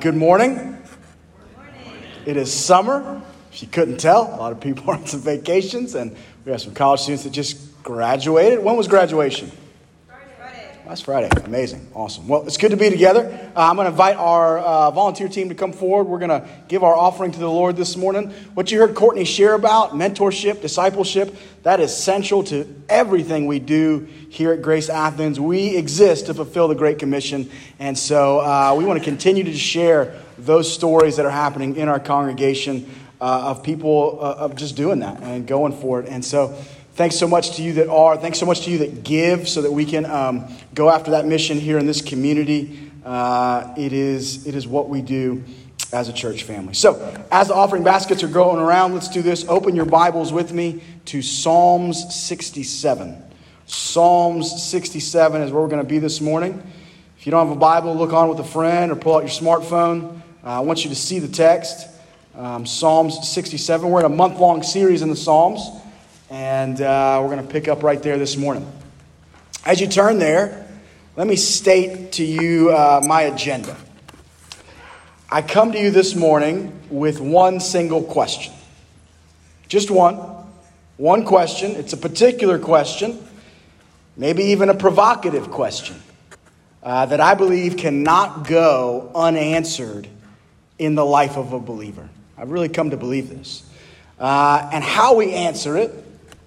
Good morning. It is summer. If you couldn't tell, a lot of people are on some vacations, and we have some college students that just graduated. When was graduation? Last Friday. Amazing. Awesome. Well, it's good to be together. Uh, I'm going to invite our uh, volunteer team to come forward. We're going to give our offering to the Lord this morning. What you heard Courtney share about mentorship, discipleship, that is central to everything we do here at Grace Athens. We exist to fulfill the Great Commission. And so uh, we want to continue to share those stories that are happening in our congregation uh, of people uh, of just doing that and going for it. And so Thanks so much to you that are. Thanks so much to you that give so that we can um, go after that mission here in this community. Uh, it, is, it is what we do as a church family. So, as the offering baskets are going around, let's do this. Open your Bibles with me to Psalms 67. Psalms 67 is where we're going to be this morning. If you don't have a Bible, look on with a friend or pull out your smartphone. Uh, I want you to see the text. Um, Psalms 67. We're in a month long series in the Psalms. And uh, we're going to pick up right there this morning. As you turn there, let me state to you uh, my agenda. I come to you this morning with one single question. Just one. One question. It's a particular question, maybe even a provocative question uh, that I believe cannot go unanswered in the life of a believer. I've really come to believe this. Uh, and how we answer it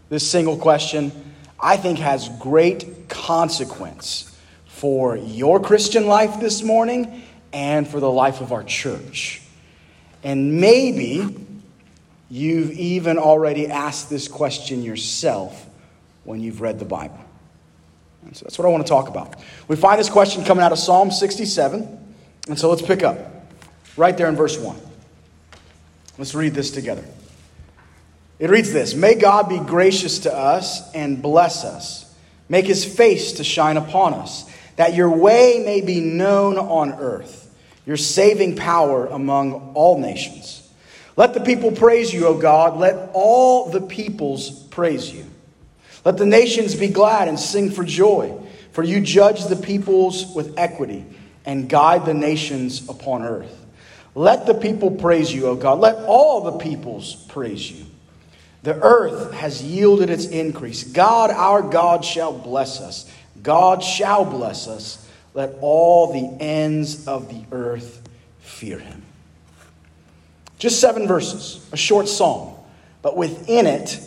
this single question, I think has great consequence for your Christian life this morning and for the life of our church. And maybe you've even already asked this question yourself when you've read the Bible. And so that's what I want to talk about. We find this question coming out of Psalm 67. And so let's pick up right there in verse 1. Let's read this together. It reads this May God be gracious to us and bless us. Make his face to shine upon us, that your way may be known on earth, your saving power among all nations. Let the people praise you, O God. Let all the peoples praise you. Let the nations be glad and sing for joy, for you judge the peoples with equity and guide the nations upon earth. Let the people praise you, O God. Let all the peoples praise you. The earth has yielded its increase. God, our God, shall bless us. God shall bless us. Let all the ends of the earth fear him. Just seven verses, a short psalm. But within it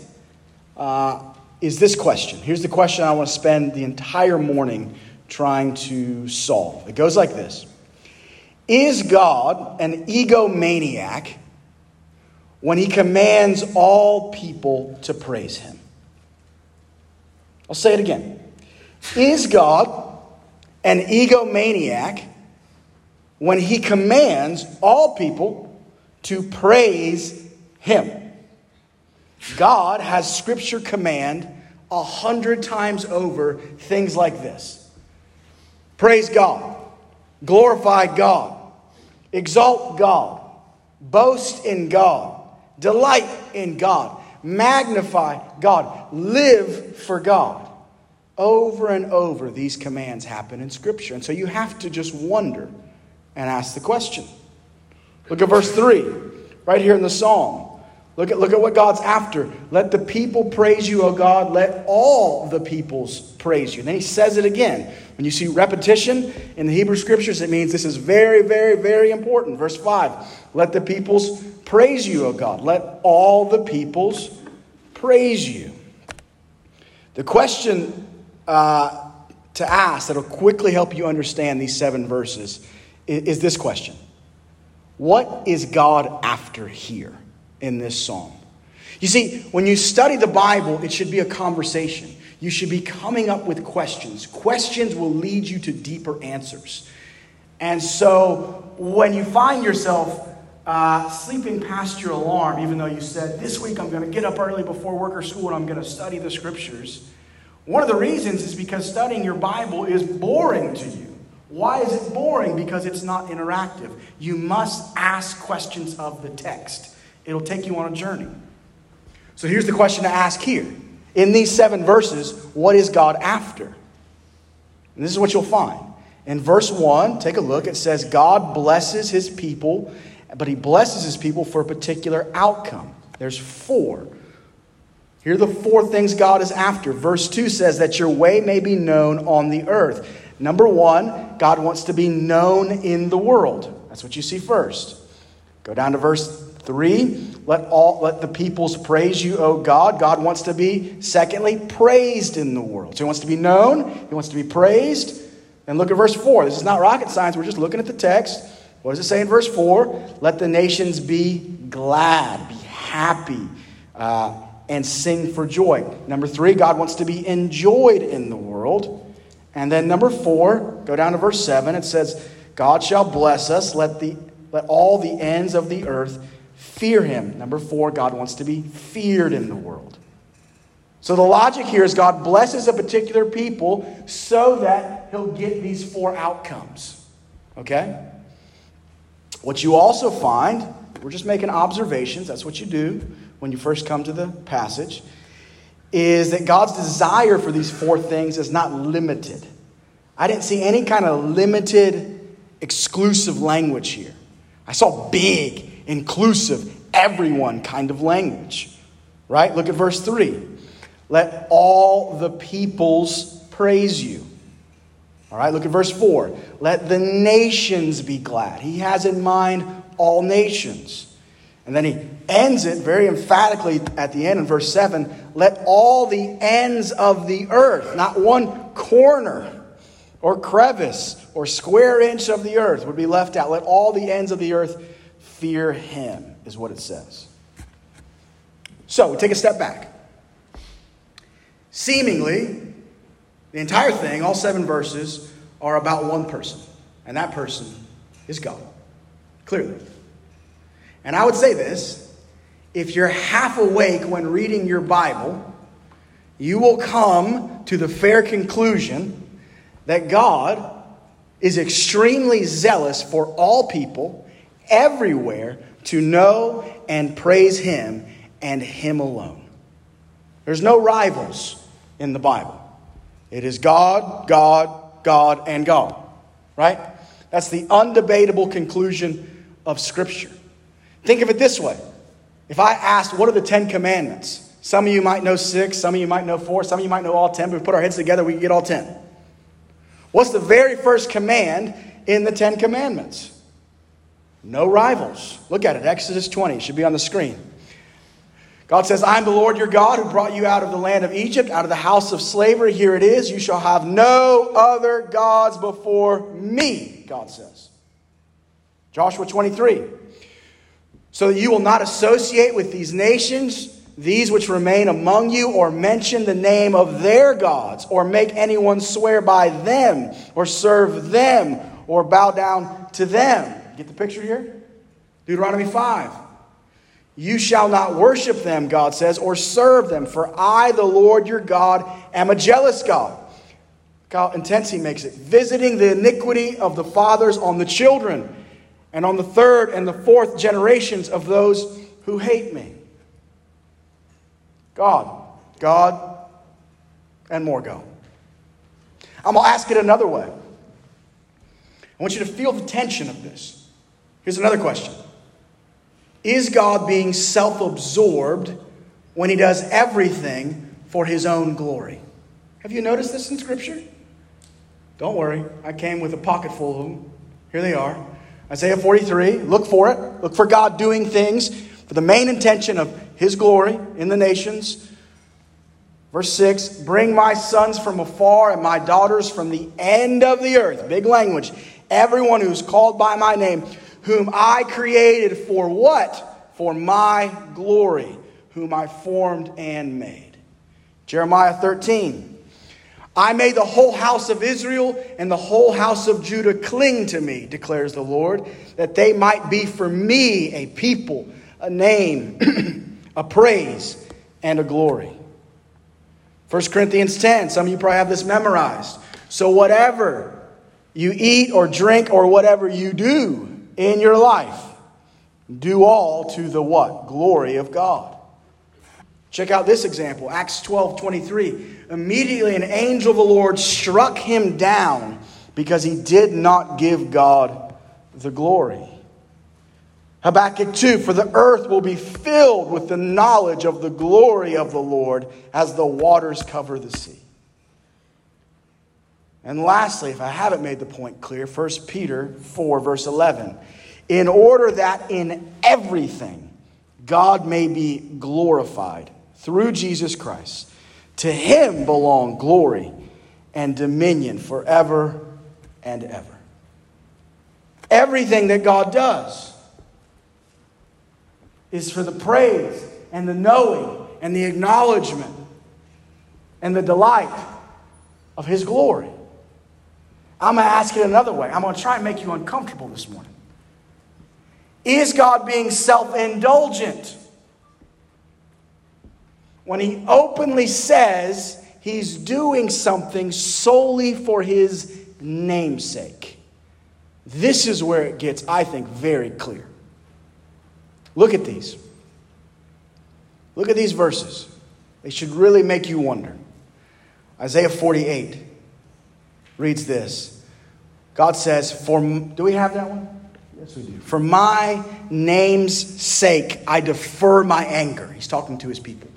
uh, is this question. Here's the question I want to spend the entire morning trying to solve. It goes like this Is God an egomaniac when he commands all people to praise him. I'll say it again. Is God an egomaniac when he commands all people to praise him? God has scripture command a hundred times over things like this praise God, glorify God, exalt God, boast in God Delight in God. Magnify God. Live for God. Over and over, these commands happen in Scripture. And so you have to just wonder and ask the question. Look at verse 3, right here in the Psalm. Look at, look at what God's after. Let the people praise you, O God. Let all the peoples praise you. And then he says it again. When you see repetition in the Hebrew scriptures, it means this is very, very, very important. Verse 5 Let the peoples praise you, O God. Let all the peoples praise you. The question uh, to ask that'll quickly help you understand these seven verses is, is this question What is God after here? In this psalm. You see, when you study the Bible, it should be a conversation. You should be coming up with questions. Questions will lead you to deeper answers. And so when you find yourself uh, sleeping past your alarm, even though you said, This week I'm going to get up early before work or school and I'm going to study the scriptures, one of the reasons is because studying your Bible is boring to you. Why is it boring? Because it's not interactive. You must ask questions of the text. It'll take you on a journey. So here's the question to ask here. In these seven verses, what is God after? And this is what you'll find In verse 1, take a look, it says, God blesses his people, but he blesses his people for a particular outcome. There's four. Here are the four things God is after. Verse 2 says that your way may be known on the earth. Number one, God wants to be known in the world. That's what you see first. Go down to verse 3. Let all let the peoples praise you, O God. God wants to be, secondly, praised in the world. So he wants to be known, he wants to be praised. And look at verse 4. This is not rocket science, we're just looking at the text. What does it say in verse 4? Let the nations be glad, be happy. Uh, and sing for joy. Number three, God wants to be enjoyed in the world. And then number four, go down to verse seven. It says, God shall bless us. Let, the, let all the ends of the earth fear him. Number four, God wants to be feared in the world. So the logic here is God blesses a particular people so that he'll get these four outcomes. Okay? What you also find, we're just making observations, that's what you do when you first come to the passage, is that God's desire for these four things is not limited. I didn't see any kind of limited, exclusive language here. I saw big, inclusive, everyone kind of language. Right? Look at verse 3. Let all the peoples praise you. All right, look at verse 4. Let the nations be glad. He has in mind all nations. And then he ends it very emphatically at the end in verse 7 let all the ends of the earth, not one corner or crevice or square inch of the earth would be left out. Let all the ends of the earth fear him, is what it says. So we take a step back. Seemingly, the entire thing, all seven verses, are about one person, and that person is God. Clearly. And I would say this if you're half awake when reading your Bible, you will come to the fair conclusion that God is extremely zealous for all people everywhere to know and praise Him and Him alone. There's no rivals in the Bible. It is God, God, God, and God. Right? That's the undebatable conclusion of Scripture. Think of it this way. If I asked, what are the Ten Commandments? Some of you might know six, some of you might know four, some of you might know all ten, but if we put our heads together, we can get all ten. What's the very first command in the Ten Commandments? No rivals. Look at it, Exodus 20. It should be on the screen. God says, I'm the Lord your God who brought you out of the land of Egypt, out of the house of slavery. Here it is. You shall have no other gods before me, God says. Joshua 23 so that you will not associate with these nations, these which remain among you, or mention the name of their gods, or make anyone swear by them, or serve them, or bow down to them. Get the picture here? Deuteronomy 5. You shall not worship them, God says, or serve them, for I, the Lord your God, am a jealous God. Look how intense he makes it. Visiting the iniquity of the fathers on the children and on the third and the fourth generations of those who hate me. God, God, and more God. I'm going to ask it another way. I want you to feel the tension of this. Here's another question Is God being self absorbed when he does everything for his own glory? Have you noticed this in Scripture? Don't worry, I came with a pocket full of them. Here they are. Isaiah 43, look for it. Look for God doing things for the main intention of His glory in the nations. Verse 6 Bring my sons from afar and my daughters from the end of the earth. Big language. Everyone who's called by my name, whom I created for what? For my glory, whom I formed and made. Jeremiah 13. I made the whole house of Israel and the whole house of Judah cling to me, declares the Lord, that they might be for me a people, a name, a praise, and a glory. 1 Corinthians 10, some of you probably have this memorized. So, whatever you eat or drink or whatever you do in your life, do all to the what? Glory of God. Check out this example Acts 12 23. Immediately, an angel of the Lord struck him down because he did not give God the glory. Habakkuk 2 For the earth will be filled with the knowledge of the glory of the Lord as the waters cover the sea. And lastly, if I haven't made the point clear, 1 Peter 4, verse 11. In order that in everything God may be glorified through Jesus Christ, to him belong glory and dominion forever and ever. Everything that God does is for the praise and the knowing and the acknowledgement and the delight of his glory. I'm going to ask it another way. I'm going to try and make you uncomfortable this morning. Is God being self indulgent when he openly says he's doing something solely for his namesake? This is where it gets, I think, very clear. Look at these. Look at these verses. They should really make you wonder. Isaiah 48 reads this God says, For, do we have that one? Yes, we do. For my name's sake, I defer my anger. He's talking to his people.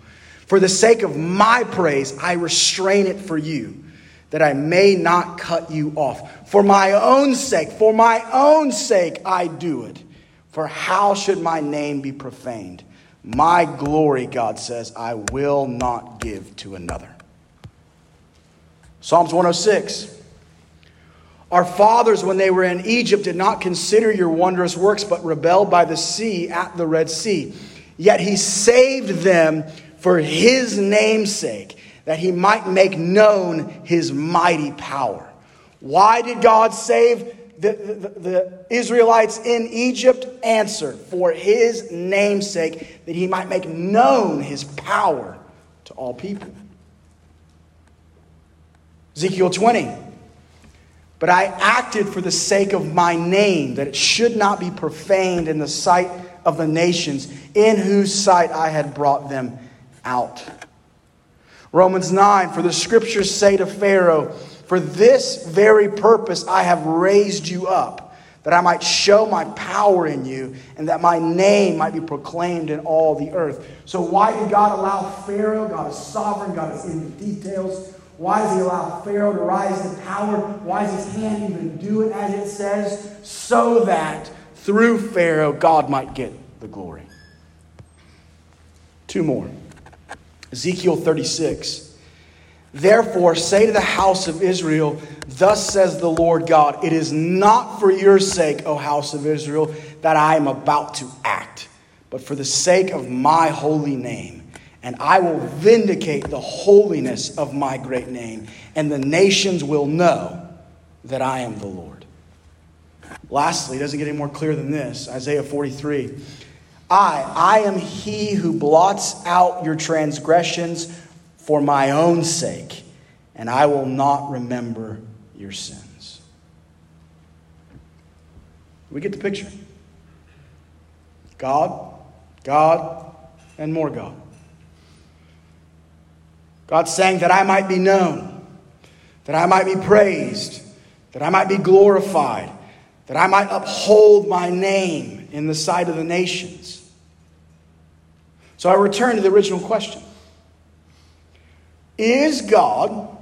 For the sake of my praise, I restrain it for you, that I may not cut you off. For my own sake, for my own sake, I do it. For how should my name be profaned? My glory, God says, I will not give to another. Psalms 106. Our fathers, when they were in Egypt, did not consider your wondrous works, but rebelled by the sea at the Red Sea. Yet he saved them for his name's sake, that he might make known his mighty power. Why did God save the, the, the, Israelites in Egypt? Answer for his name's sake, that he might make known his power to all people. Ezekiel 20. But I acted for the sake of my name, that it should not be profaned in the sight of the nations, in whose sight I had brought them out. Romans 9, for the scriptures say to Pharaoh, For this very purpose I have raised you up, that I might show my power in you, and that my name might be proclaimed in all the earth. So, why did God allow Pharaoh? God is sovereign, God is in the details. Why does he allow Pharaoh to rise to power? Why does his hand even do it as it says? So that through Pharaoh, God might get the glory. Two more. Ezekiel 36. Therefore, say to the house of Israel, Thus says the Lord God, It is not for your sake, O house of Israel, that I am about to act, but for the sake of my holy name and I will vindicate the holiness of my great name, and the nations will know that I am the Lord. Lastly, it doesn't get any more clear than this Isaiah 43. I, I am he who blots out your transgressions for my own sake, and I will not remember your sins. We get the picture. God, God, and more God. God's saying that I might be known, that I might be praised, that I might be glorified, that I might uphold my name in the sight of the nations. So I return to the original question Is God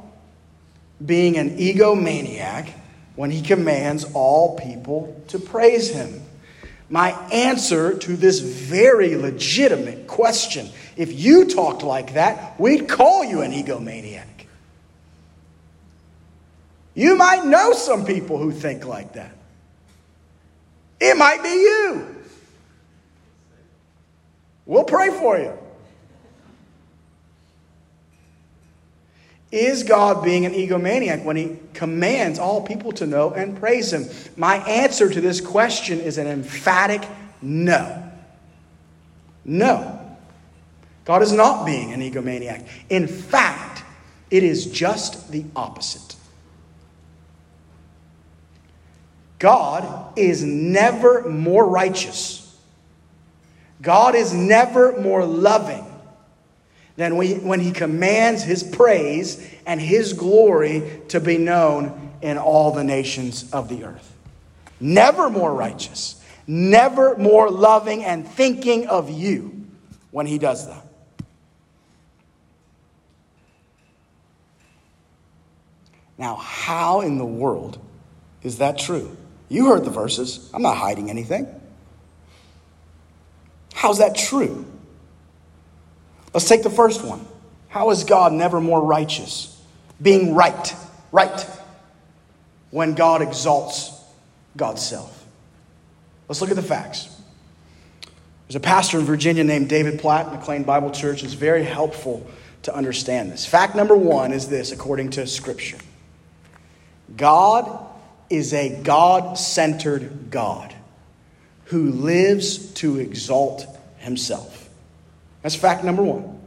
being an egomaniac when he commands all people to praise him? My answer to this very legitimate question if you talked like that, we'd call you an egomaniac. You might know some people who think like that. It might be you. We'll pray for you. Is God being an egomaniac when he commands all people to know and praise him? My answer to this question is an emphatic no. No. God is not being an egomaniac. In fact, it is just the opposite. God is never more righteous. God is never more loving than when he commands his praise and his glory to be known in all the nations of the earth. Never more righteous, never more loving and thinking of you when he does that. Now, how in the world is that true? You heard the verses. I'm not hiding anything. How's that true? Let's take the first one. How is God never more righteous? Being right, right, when God exalts God's self. Let's look at the facts. There's a pastor in Virginia named David Platt, McLean Bible Church. is very helpful to understand this. Fact number one is this, according to Scripture God is a God centered God who lives to exalt himself. That's fact number one.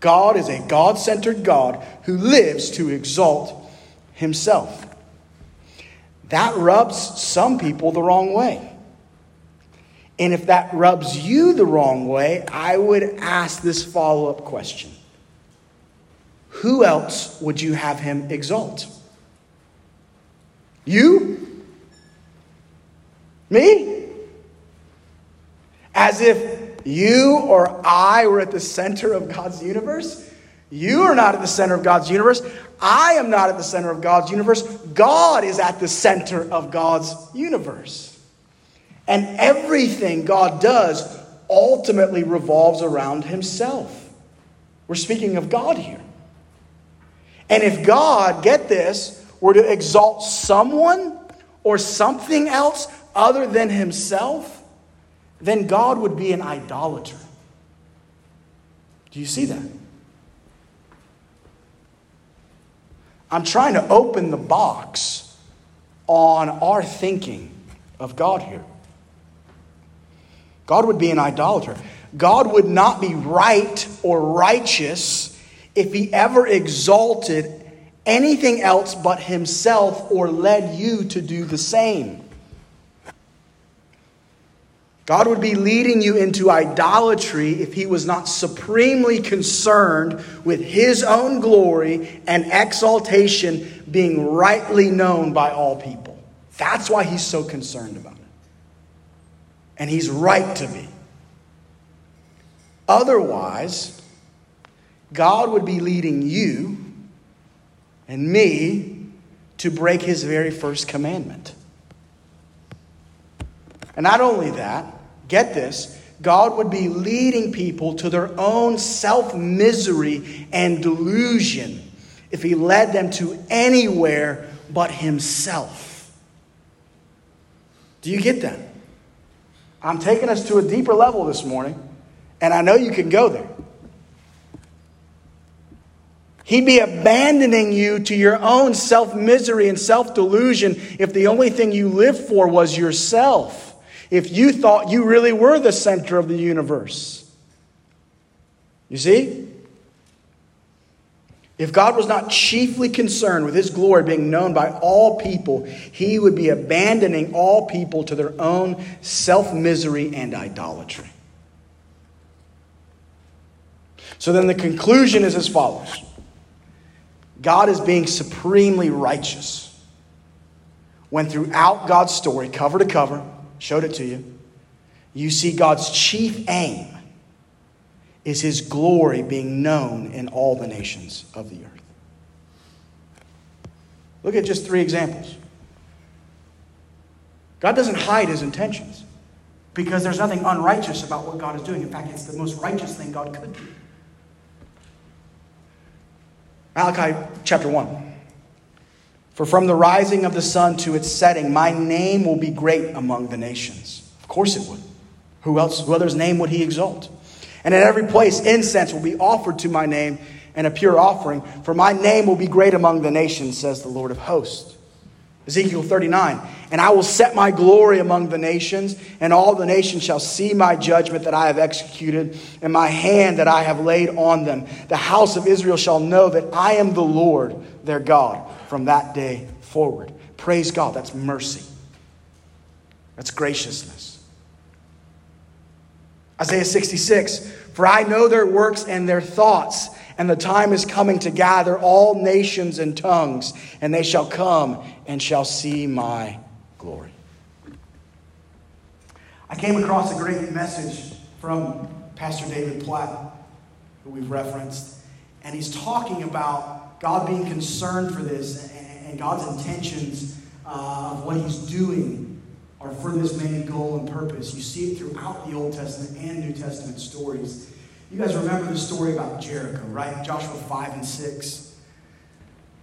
God is a God centered God who lives to exalt himself. That rubs some people the wrong way. And if that rubs you the wrong way, I would ask this follow up question Who else would you have him exalt? You? Me? As if you or I were at the center of God's universe? You are not at the center of God's universe. I am not at the center of God's universe. God is at the center of God's universe. And everything God does ultimately revolves around Himself. We're speaking of God here. And if God, get this, were to exalt someone or something else other than himself, then God would be an idolater. Do you see that? I'm trying to open the box on our thinking of God here. God would be an idolater. God would not be right or righteous if he ever exalted anything else but himself or led you to do the same. God would be leading you into idolatry if he was not supremely concerned with his own glory and exaltation being rightly known by all people. That's why he's so concerned about it. And he's right to be. Otherwise, God would be leading you and me to break his very first commandment. And not only that, get this, God would be leading people to their own self misery and delusion if he led them to anywhere but himself. Do you get that? I'm taking us to a deeper level this morning, and I know you can go there. He'd be abandoning you to your own self misery and self delusion if the only thing you lived for was yourself. If you thought you really were the center of the universe. You see? If God was not chiefly concerned with his glory being known by all people, he would be abandoning all people to their own self misery and idolatry. So then the conclusion is as follows God is being supremely righteous. When throughout God's story, cover to cover, showed it to you, you see God's chief aim is his glory being known in all the nations of the earth. Look at just three examples. God doesn't hide his intentions because there's nothing unrighteous about what God is doing. In fact, it's the most righteous thing God could do. Malachi chapter 1. For from the rising of the sun to its setting, my name will be great among the nations. Of course it would. Who else, who other's name would he exalt? And in every place, incense will be offered to my name and a pure offering, for my name will be great among the nations, says the Lord of hosts. Ezekiel 39. And I will set my glory among the nations, and all the nations shall see my judgment that I have executed, and my hand that I have laid on them. The house of Israel shall know that I am the Lord their God from that day forward. Praise God. That's mercy, that's graciousness. Isaiah 66 For I know their works and their thoughts, and the time is coming to gather all nations and tongues, and they shall come and shall see my glory. I came across a great message from Pastor David Platt, who we've referenced, and he's talking about God being concerned for this and God's intentions uh, of what he's doing are for this main goal and purpose. You see it throughout the Old Testament and New Testament stories. You guys remember the story about Jericho, right? Joshua 5 and 6.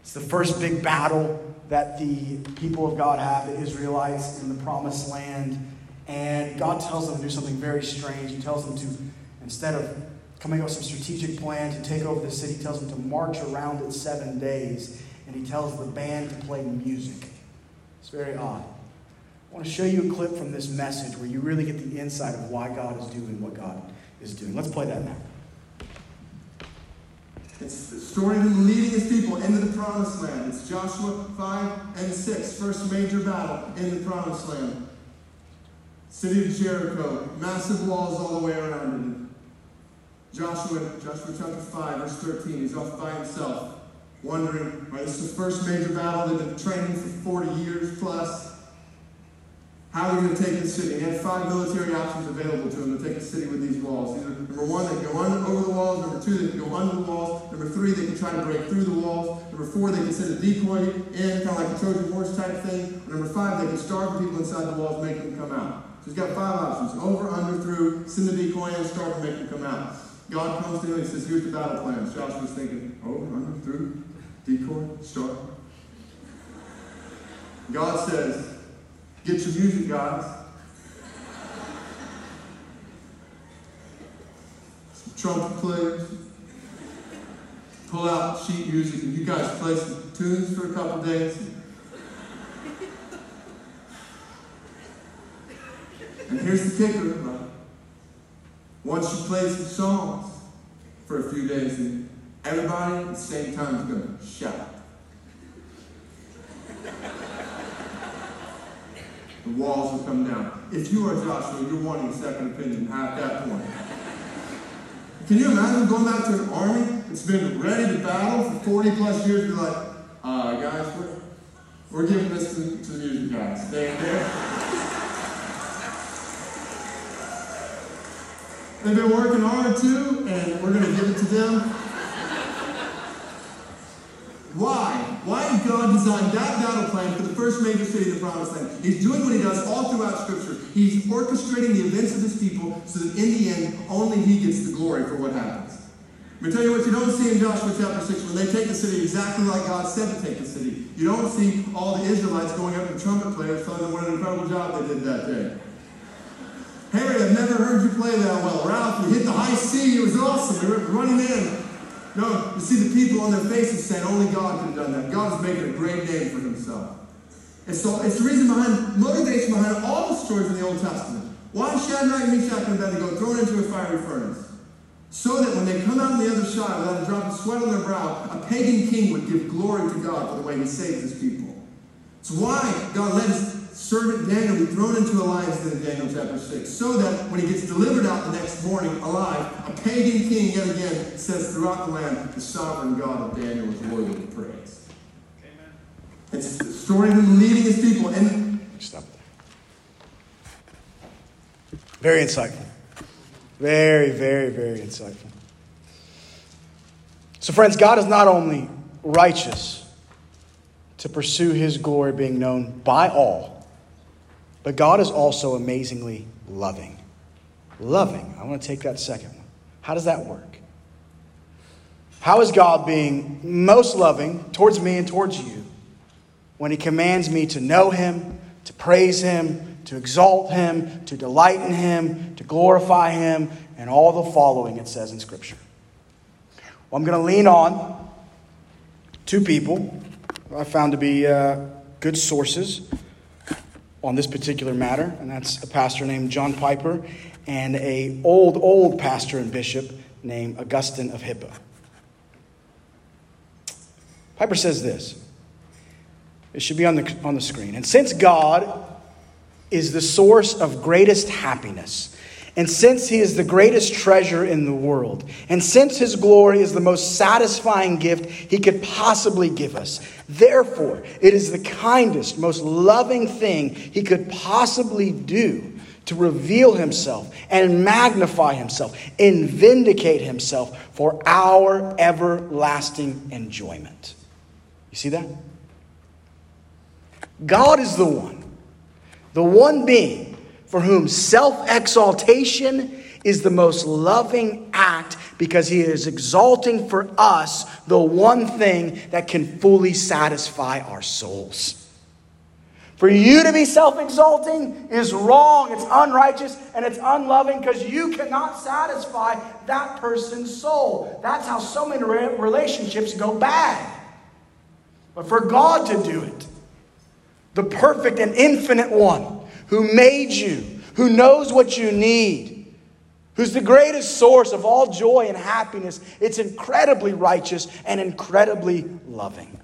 It's the first big battle that the people of God have, the Israelites in the promised land. And God tells them to do something very strange. He tells them to, instead of coming up with some strategic plan to take over the city, he tells them to march around it seven days. And he tells the band to play music. It's very odd. I want to show you a clip from this message where you really get the insight of why God is doing what God is doing. Let's play that now. It's the story of him leading his people into the promised land. It's Joshua 5 and 6, first major battle in the promised land. City of Jericho, massive walls all the way around it. Joshua, Joshua chapter 5, verse 13, he's off by himself, wondering, right, this is the first major battle. They've been training for 40 years plus. How are we going to take the city? He had five military options available to him to take the city with these walls. Either, number one, they can go under, over the walls. Number two, they can go under the walls. Number three, they can try to break through the walls. Number four, they can send a decoy in, kind of like a Trojan horse type thing. Or number five, they can starve the people inside the walls, make them come out. So he's got five options. Over, under, through, send the decoy in, starve them, make them come out. God comes to him and says, here's the battle plan. Joshua's thinking, over, under, through, decoy, starve. God says, Get your music, guys. Some trumpet players. Pull out sheet music and you guys play some tunes for a couple days. And here's the kicker? Once you play some songs for a few days, everybody at the same time is going to shout. The walls will come down. If you are Joshua, you're wanting a second opinion at that point. Can you imagine going back to an army that's been ready to battle for 40 plus years? And be like, uh, guys, we're, we're giving this to, to the music guys. They, They've been working hard too, and we're going to give it to them. Why? God design that battle plan for the first major city in the promised land? He's doing what he does all throughout Scripture. He's orchestrating the events of his people so that in the end, only he gets the glory for what happens. Let me tell you what you don't see in Joshua chapter 6 when they take the city exactly like God said to take the city. You don't see all the Israelites going up to trumpet players telling them what an incredible job they did that day. Harry, I've never heard you play that well. Ralph, you hit the high C. It was awesome. You were running in. No, you see the people on their faces saying only God could have done that. God is making a great name for himself. And so it's the reason behind, motivation behind all the stories in the Old Testament. Why Shadrach, Meshach, and Abednego thrown into a fiery furnace? So that when they come out on the other side without a drop of sweat on their brow, a pagan king would give glory to God for the way he saved his people. It's why God let his servant Daniel be thrown into a lion's den in Daniel chapter 6, so that when he gets delivered out the next morning alive, a pagan king yet again says throughout the land, the sovereign God of Daniel is worthy of praise. Amen. It's the story of him leading his people. And stop there. Very insightful. Very, very, very insightful. So, friends, God is not only righteous to pursue his glory being known by all but God is also amazingly loving. Loving. I want to take that second one. How does that work? How is God being most loving towards me and towards you when He commands me to know Him, to praise Him, to exalt Him, to delight in Him, to glorify Him, and all the following it says in Scripture? Well, I'm going to lean on two people I found to be uh, good sources on this particular matter, and that's a pastor named John Piper and a old, old pastor and bishop named Augustine of Hippo. Piper says this. It should be on the, on the screen. And since God is the source of greatest happiness And since he is the greatest treasure in the world, and since his glory is the most satisfying gift he could possibly give us, therefore it is the kindest, most loving thing he could possibly do to reveal himself and magnify himself and vindicate himself for our everlasting enjoyment. You see that? God is the one, the one being for whom self exaltation is the most loving act because he is exalting for us the one thing that can fully satisfy our souls. For you to be self exalting is wrong, it's unrighteous, and it's unloving because you cannot satisfy that person's soul. That's how so many relationships go bad. But for God to do it, the perfect and infinite one, who made you, who knows what you need, who's the greatest source of all joy and happiness. It's incredibly righteous and incredibly loving.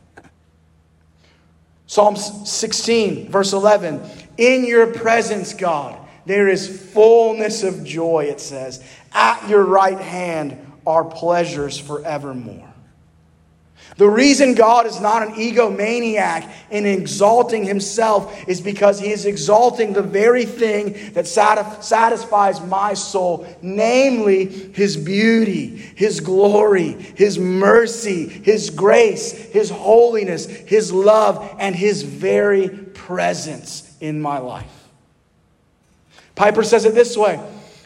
Psalm 16, verse 11 In your presence, God, there is fullness of joy, it says. At your right hand are pleasures forevermore. The reason God is not an egomaniac in exalting himself is because he is exalting the very thing that satisfies my soul, namely his beauty, his glory, his mercy, his grace, his holiness, his love, and his very presence in my life. Piper says it this way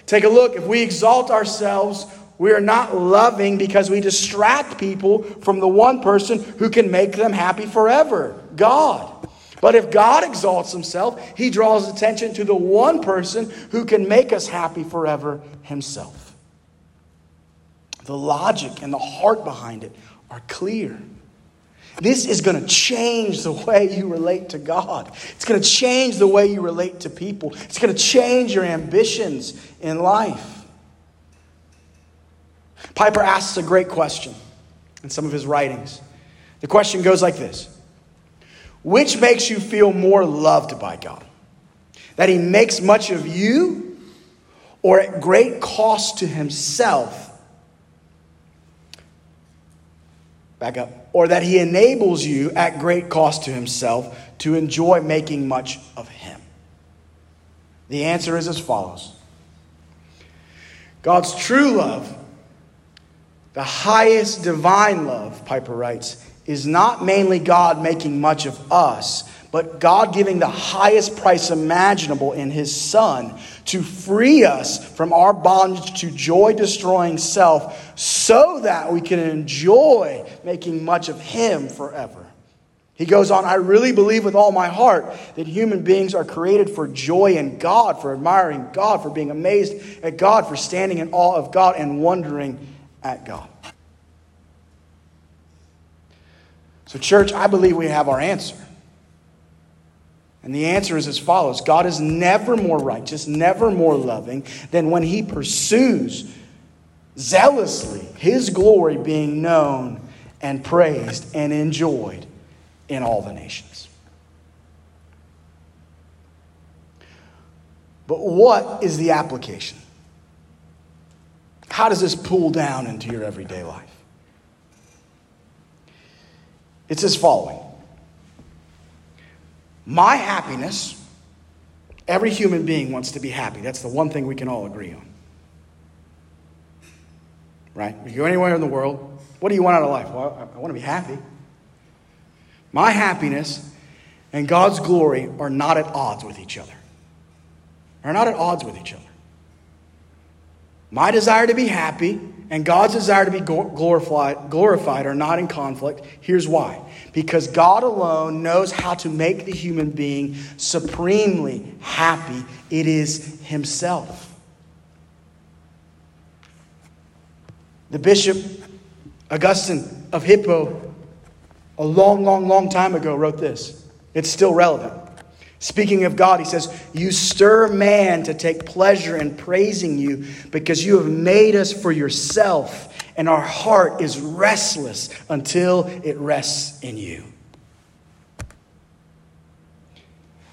Take a look. If we exalt ourselves, we are not loving because we distract people from the one person who can make them happy forever God. But if God exalts himself, he draws attention to the one person who can make us happy forever himself. The logic and the heart behind it are clear. This is going to change the way you relate to God. It's going to change the way you relate to people. It's going to change your ambitions in life. Piper asks a great question in some of his writings. The question goes like this Which makes you feel more loved by God? That he makes much of you, or at great cost to himself? Back up. Or that he enables you at great cost to himself to enjoy making much of him? The answer is as follows God's true love the highest divine love, Piper writes, is not mainly God making much of us, but God giving the highest price imaginable in His Son to free us from our bondage to joy destroying self so that we can enjoy making much of Him forever. He goes on, I really believe with all my heart that human beings are created for joy in God, for admiring God, for being amazed at God, for standing in awe of God and wondering at God. So, church, I believe we have our answer. And the answer is as follows God is never more righteous, never more loving than when he pursues zealously his glory being known and praised and enjoyed in all the nations. But what is the application? How does this pull down into your everyday life? It's as following My happiness, every human being wants to be happy. That's the one thing we can all agree on. Right? If you go anywhere in the world, what do you want out of life? Well, I, I want to be happy. My happiness and God's glory are not at odds with each other. Are not at odds with each other. My desire to be happy and God's desire to be glorified, glorified are not in conflict. Here's why because God alone knows how to make the human being supremely happy. It is Himself. The Bishop Augustine of Hippo, a long, long, long time ago, wrote this. It's still relevant. Speaking of God, he says, You stir man to take pleasure in praising you because you have made us for yourself, and our heart is restless until it rests in you.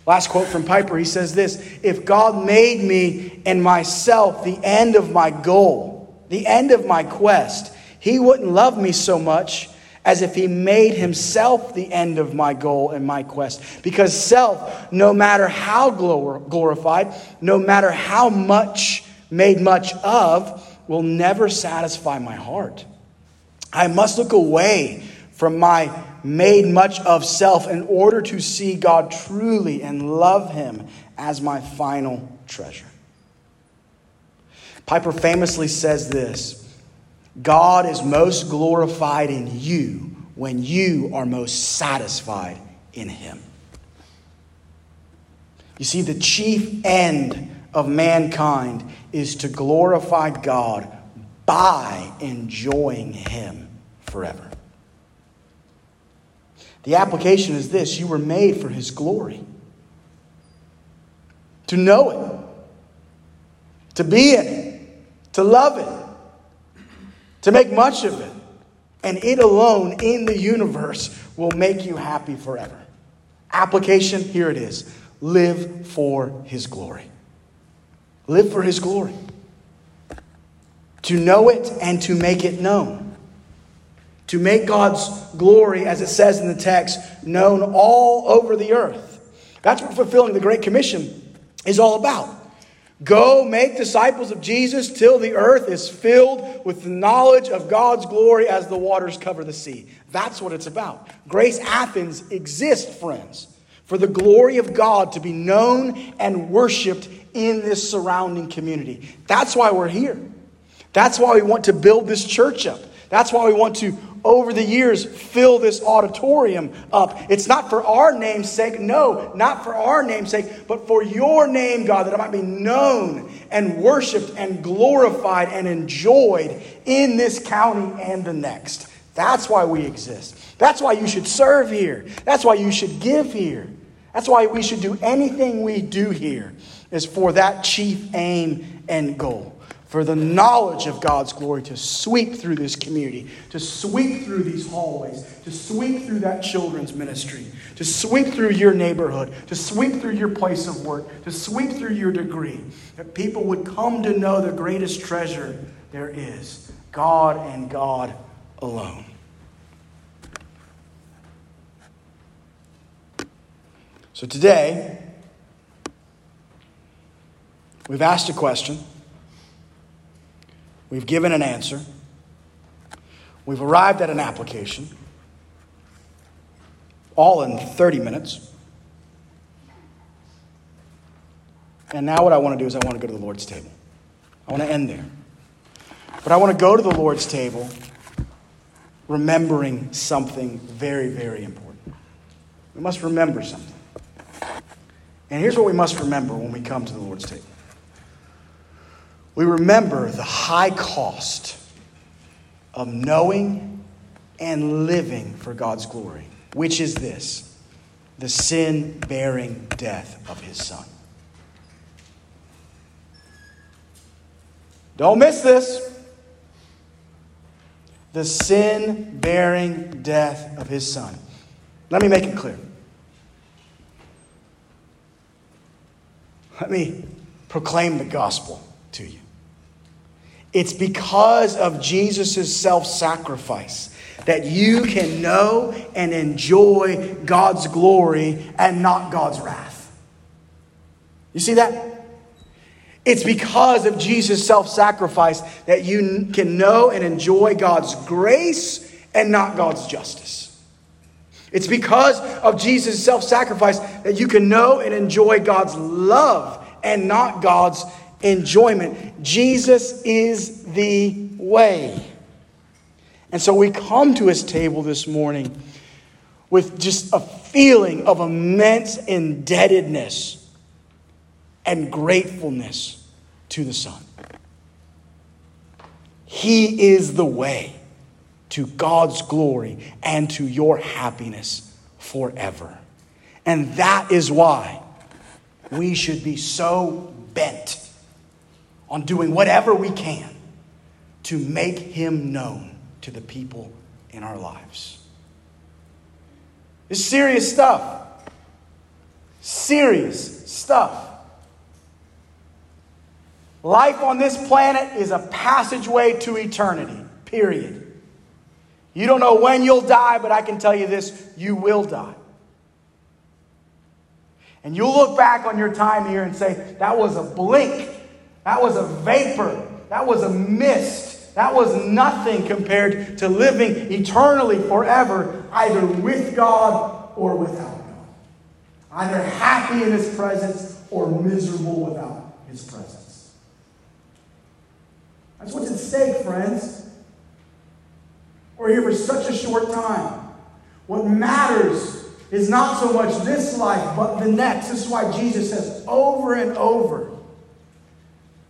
Last quote from Piper he says this If God made me and myself the end of my goal, the end of my quest, he wouldn't love me so much as if he made himself the end of my goal and my quest. Because self, no matter how glorified, no matter how much made much of, will never satisfy my heart. I must look away from my made much of self in order to see God truly and love Him as my final treasure. Piper famously says this God is most glorified in you when you are most satisfied in Him. You see, the chief end of mankind is to glorify God by enjoying Him forever. The application is this you were made for His glory. To know it, to be in it, to love it, to make much of it. And it alone in the universe will make you happy forever. Application here it is live for His glory. Live for His glory. To know it and to make it known to make God's glory, as it says in the text, known all over the earth. That's what fulfilling the Great Commission is all about. Go make disciples of Jesus till the earth is filled with the knowledge of God's glory as the waters cover the sea. That's what it's about. Grace Athens exists, friends, for the glory of God to be known and worshiped in this surrounding community. That's why we're here. That's why we want to build this church up. That's why we want to over the years fill this auditorium up. It's not for our name's sake, no, not for our name's sake, but for your name, God, that it might be known and worshiped and glorified and enjoyed in this county and the next. That's why we exist. That's why you should serve here. That's why you should give here. That's why we should do anything we do here, is for that chief aim and goal for the knowledge of God's glory to sweep through this community, to sweep through these hallways, to sweep through that children's ministry, to sweep through your neighborhood, to sweep through your place of work, to sweep through your degree, that people would come to know the greatest treasure there is God and God alone. So today, we've asked a question. We've given an answer. We've arrived at an application, all in 30 minutes. And now, what I want to do is, I want to go to the Lord's table. I want to end there. But I want to go to the Lord's table remembering something very, very important. We must remember something. And here's what we must remember when we come to the Lord's table we remember the high cost of knowing and living for God's glory, which is this the sin bearing death of his son. Don't miss this. The sin bearing death of his son. Let me make it clear. Let me proclaim the gospel to you. It's because of Jesus' self sacrifice that you can know and enjoy God's glory and not God's wrath. You see that? It's because of Jesus' self sacrifice that you can know and enjoy God's grace and not God's justice. It's because of Jesus' self sacrifice that you can know and enjoy God's love and not God's enjoyment. Jesus is the way. And so we come to his table this morning with just a feeling of immense indebtedness and gratefulness to the Son. He is the way to God's glory and to your happiness forever. And that is why we should be so bent on doing whatever we can to make him known to the people in our lives. It's serious stuff. Serious stuff. Life on this planet is a passageway to eternity, period. You don't know when you'll die, but I can tell you this you will die. And you'll look back on your time here and say, that was a blink, that was a vapor, that was a mist, that was nothing compared to living eternally forever, either with God or without God. Either happy in His presence or miserable without His presence. That's what's at stake, friends. We're here for such a short time. What matters is not so much this life, but the next. This is why Jesus says over and over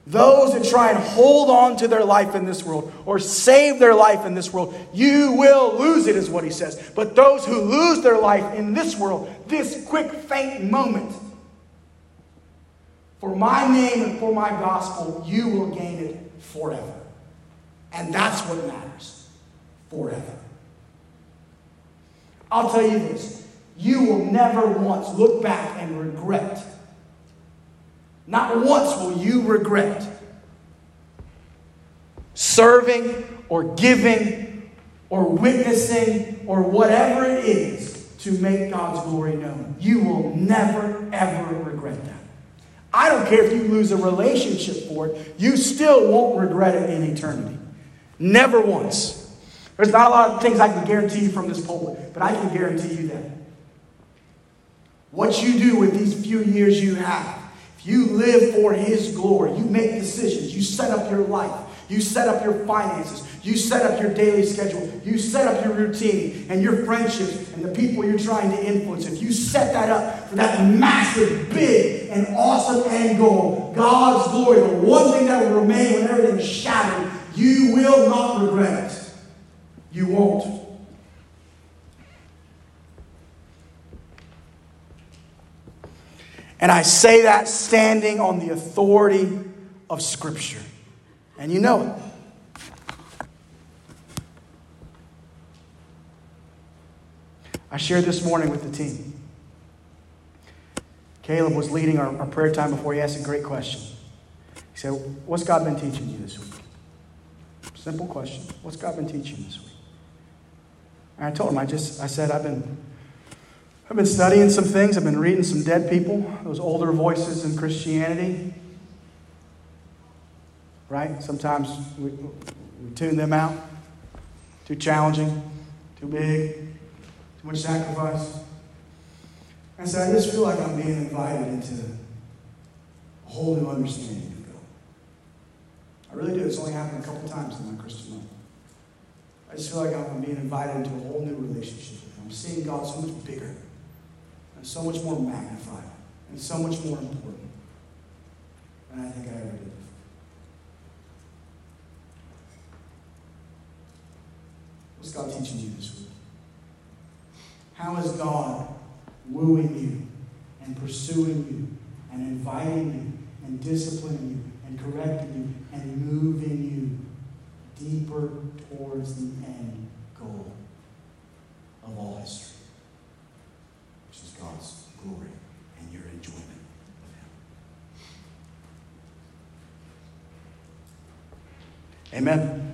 those that try and hold on to their life in this world or save their life in this world, you will lose it, is what he says. But those who lose their life in this world, this quick, faint moment, for my name and for my gospel, you will gain it forever. And that's what matters forever. I'll tell you this you will never once look back and regret. Not once will you regret serving or giving or witnessing or whatever it is to make God's glory known. You will never, ever regret that. I don't care if you lose a relationship for it, you still won't regret it in eternity. Never once. There's not a lot of things I can guarantee you from this pulpit, but I can guarantee you that. What you do with these few years you have, if you live for His glory, you make decisions, you set up your life, you set up your finances, you set up your daily schedule, you set up your routine and your friendships and the people you're trying to influence. If you set that up for that massive, big, and awesome end goal, God's glory, the one thing that will remain when everything is shattered, you will not regret it. You won't. And I say that standing on the authority of Scripture. And you know it. I shared this morning with the team. Caleb was leading our, our prayer time before he asked a great question. He said, What's God been teaching you this week? Simple question. What's God been teaching this week? And I told him, I just, I said, I've been I've been studying some things. I've been reading some dead people, those older voices in Christianity. Right? Sometimes we, we tune them out. Too challenging, too big, too much sacrifice. And so I just feel like I'm being invited into a whole new understanding of God. I really do. It's only happened a couple times in my Christian life. I just feel like I'm being invited into a whole new relationship. I'm seeing God so much bigger so much more magnified and so much more important than I think I ever did. What's God teaching you this week? How is God wooing you and pursuing you and inviting you and disciplining you and correcting you and moving you deeper towards the end goal of all history? God's glory and your enjoyment of Him. Amen.